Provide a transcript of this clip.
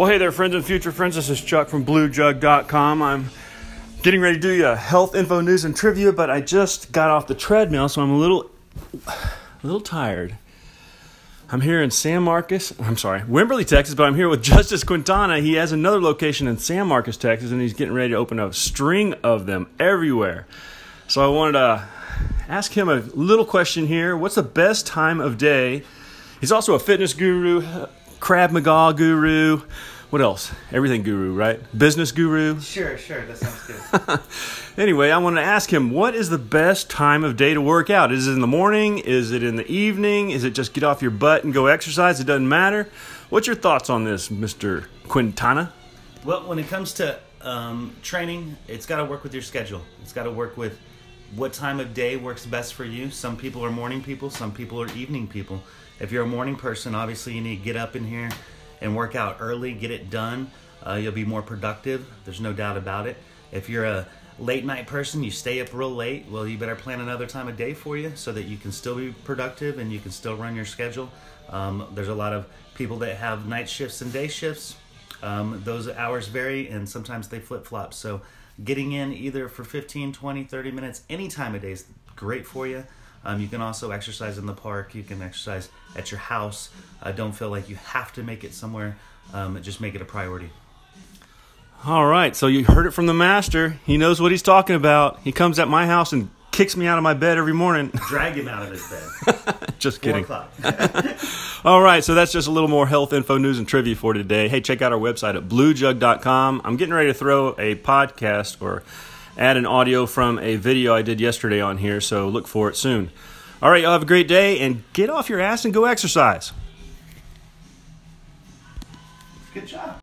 Well, hey there, friends and future friends. This is Chuck from BlueJug.com. I'm getting ready to do you health info, news, and trivia, but I just got off the treadmill, so I'm a little, a little tired. I'm here in San Marcos. I'm sorry, Wimberley, Texas, but I'm here with Justice Quintana. He has another location in San Marcos, Texas, and he's getting ready to open a string of them everywhere. So I wanted to ask him a little question here. What's the best time of day? He's also a fitness guru, Krav Maga guru. What else? Everything guru, right? Business guru. Sure, sure. That sounds good. Anyway, I want to ask him what is the best time of day to work out? Is it in the morning? Is it in the evening? Is it just get off your butt and go exercise? It doesn't matter. What's your thoughts on this, Mr. Quintana? well, when it comes to um, training, it's got to work with your schedule. It's got to work with what time of day works best for you. Some people are morning people, some people are evening people. If you're a morning person, obviously you need to get up in here and work out early, get it done. Uh, you'll be more productive. There's no doubt about it. If you're a late night person, you stay up real late, well, you better plan another time of day for you so that you can still be productive and you can still run your schedule. Um, there's a lot of people that have night shifts and day shifts. Um, those hours vary and sometimes they flip flop. So, getting in either for 15, 20, 30 minutes, any time of day is great for you. Um, you can also exercise in the park. You can exercise at your house. Uh, don't feel like you have to make it somewhere. Um, just make it a priority. All right, so you heard it from the master. He knows what he's talking about. He comes at my house and kicks me out of my bed every morning. Drag him out of his bed. just Four kidding. All right, so that's just a little more health info, news, and trivia for today. Hey, check out our website at bluejug.com. I'm getting ready to throw a podcast or add an audio from a video I did yesterday on here, so look for it soon. All right, y'all have a great day and get off your ass and go exercise. Good job.